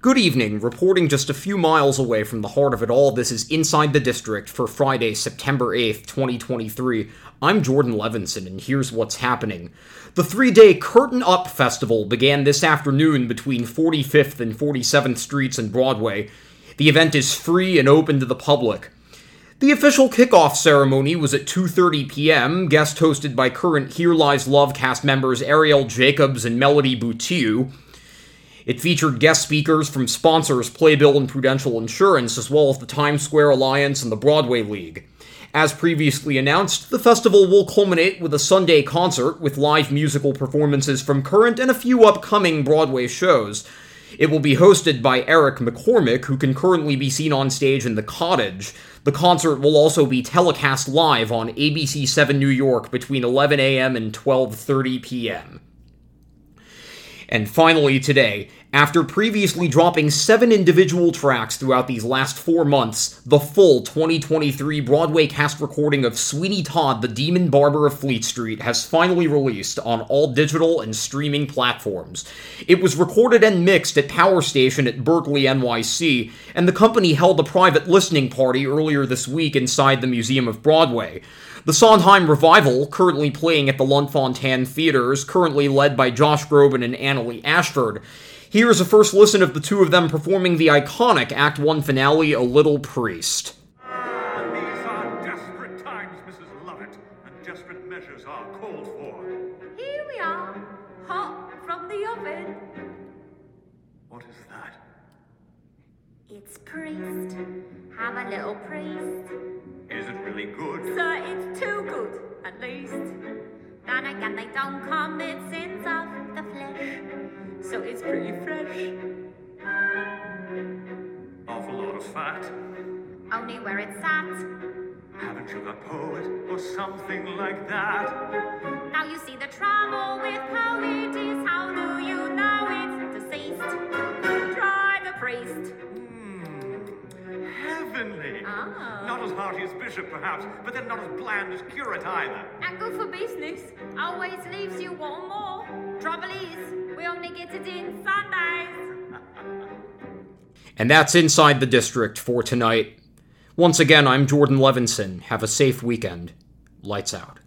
Good evening. Reporting just a few miles away from the heart of it all, this is Inside the District for Friday, September 8th, 2023. I'm Jordan Levinson, and here's what's happening. The three day Curtain Up Festival began this afternoon between 45th and 47th Streets and Broadway. The event is free and open to the public. The official kickoff ceremony was at 2:30 p.m., guest hosted by current Here Lies Love cast members Ariel Jacobs and Melody Butiu. It featured guest speakers from sponsors Playbill and Prudential Insurance, as well as the Times Square Alliance and the Broadway League. As previously announced, the festival will culminate with a Sunday concert with live musical performances from current and a few upcoming Broadway shows. It will be hosted by Eric McCormack, who can currently be seen on stage in The Cottage. The concert will also be telecast live on ABC7 New York between 11 a.m. and 12:30 p.m. And finally, today, after previously dropping seven individual tracks throughout these last four months, the full 2023 Broadway cast recording of Sweeney Todd, the Demon Barber of Fleet Street, has finally released on all digital and streaming platforms. It was recorded and mixed at Power Station at Berklee, NYC, and the company held a private listening party earlier this week inside the Museum of Broadway. The Sondheim Revival, currently playing at the Lunt-Fontanne Theater, is currently led by Josh Groban and Annaleigh Ashford. Here is a first listen of the two of them performing the iconic Act 1 finale, A Little Priest. Ah, these are desperate times, Mrs. Lovett, and desperate measures are called for. Here we are, hot from the oven. What is that? It's priest. Have a little priest. Is it really good? Sir, it's too good, at least. Then again, they don't commit sins of the flesh. So it's pretty fresh. Awful lot of fat. Only where it's at. Haven't you got poet or something like that? Now you see the trouble with poet is how do you know it's deceased? Try the priest. Hmm. Heavenly. Ah. Not as hearty as bishop, perhaps, but then not as bland as curate either. And good for business. Always leaves you one more. Trouble is, we only get it in Sundays. And that's Inside the District for tonight. Once again, I'm Jordan Levinson. Have a safe weekend. Lights out.